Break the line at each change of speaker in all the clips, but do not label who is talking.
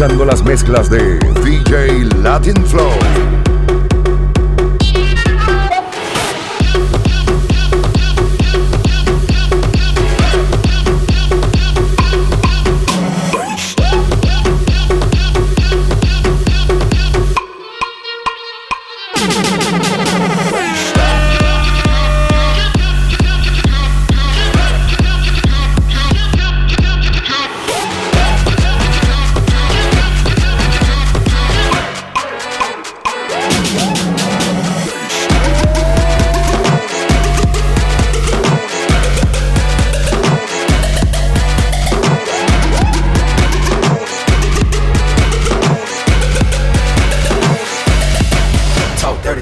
escuchando las mezclas de DJ Latin Flow.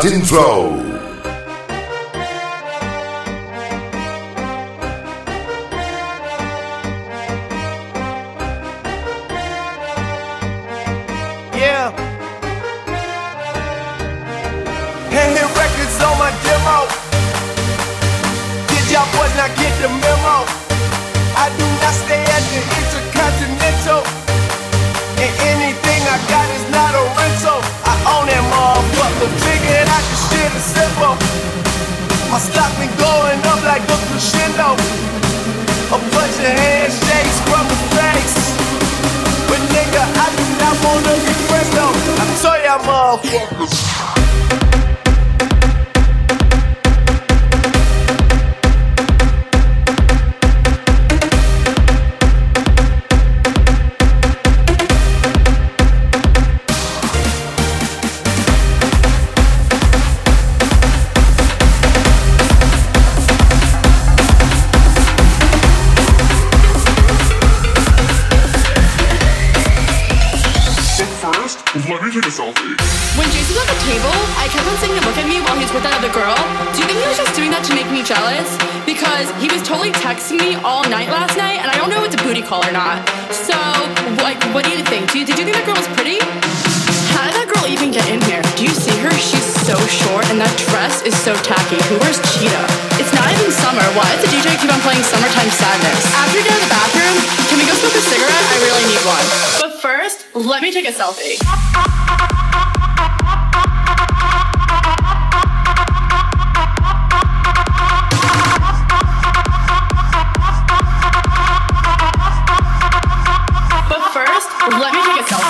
Latin Flow.
motherfuckers. Y'all motherfuckers.
When Jason at the table, I kept on saying to look at me while he was with that other girl. Do you think he was just doing that to make me jealous? Because he was totally texting me all night last night, and I don't know if it's a booty call or not. So, like, what do you think? Do you, did you think that girl was pretty? How did that girl even get in here? Do you see her? She's so short and that dress is so tacky. Who wears cheetah? It's not even summer. Why does the DJ keep on playing Summertime Sadness? Me take a selfie. But first, let me take a selfie.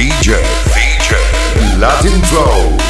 DJ. DJ. Latin Flow.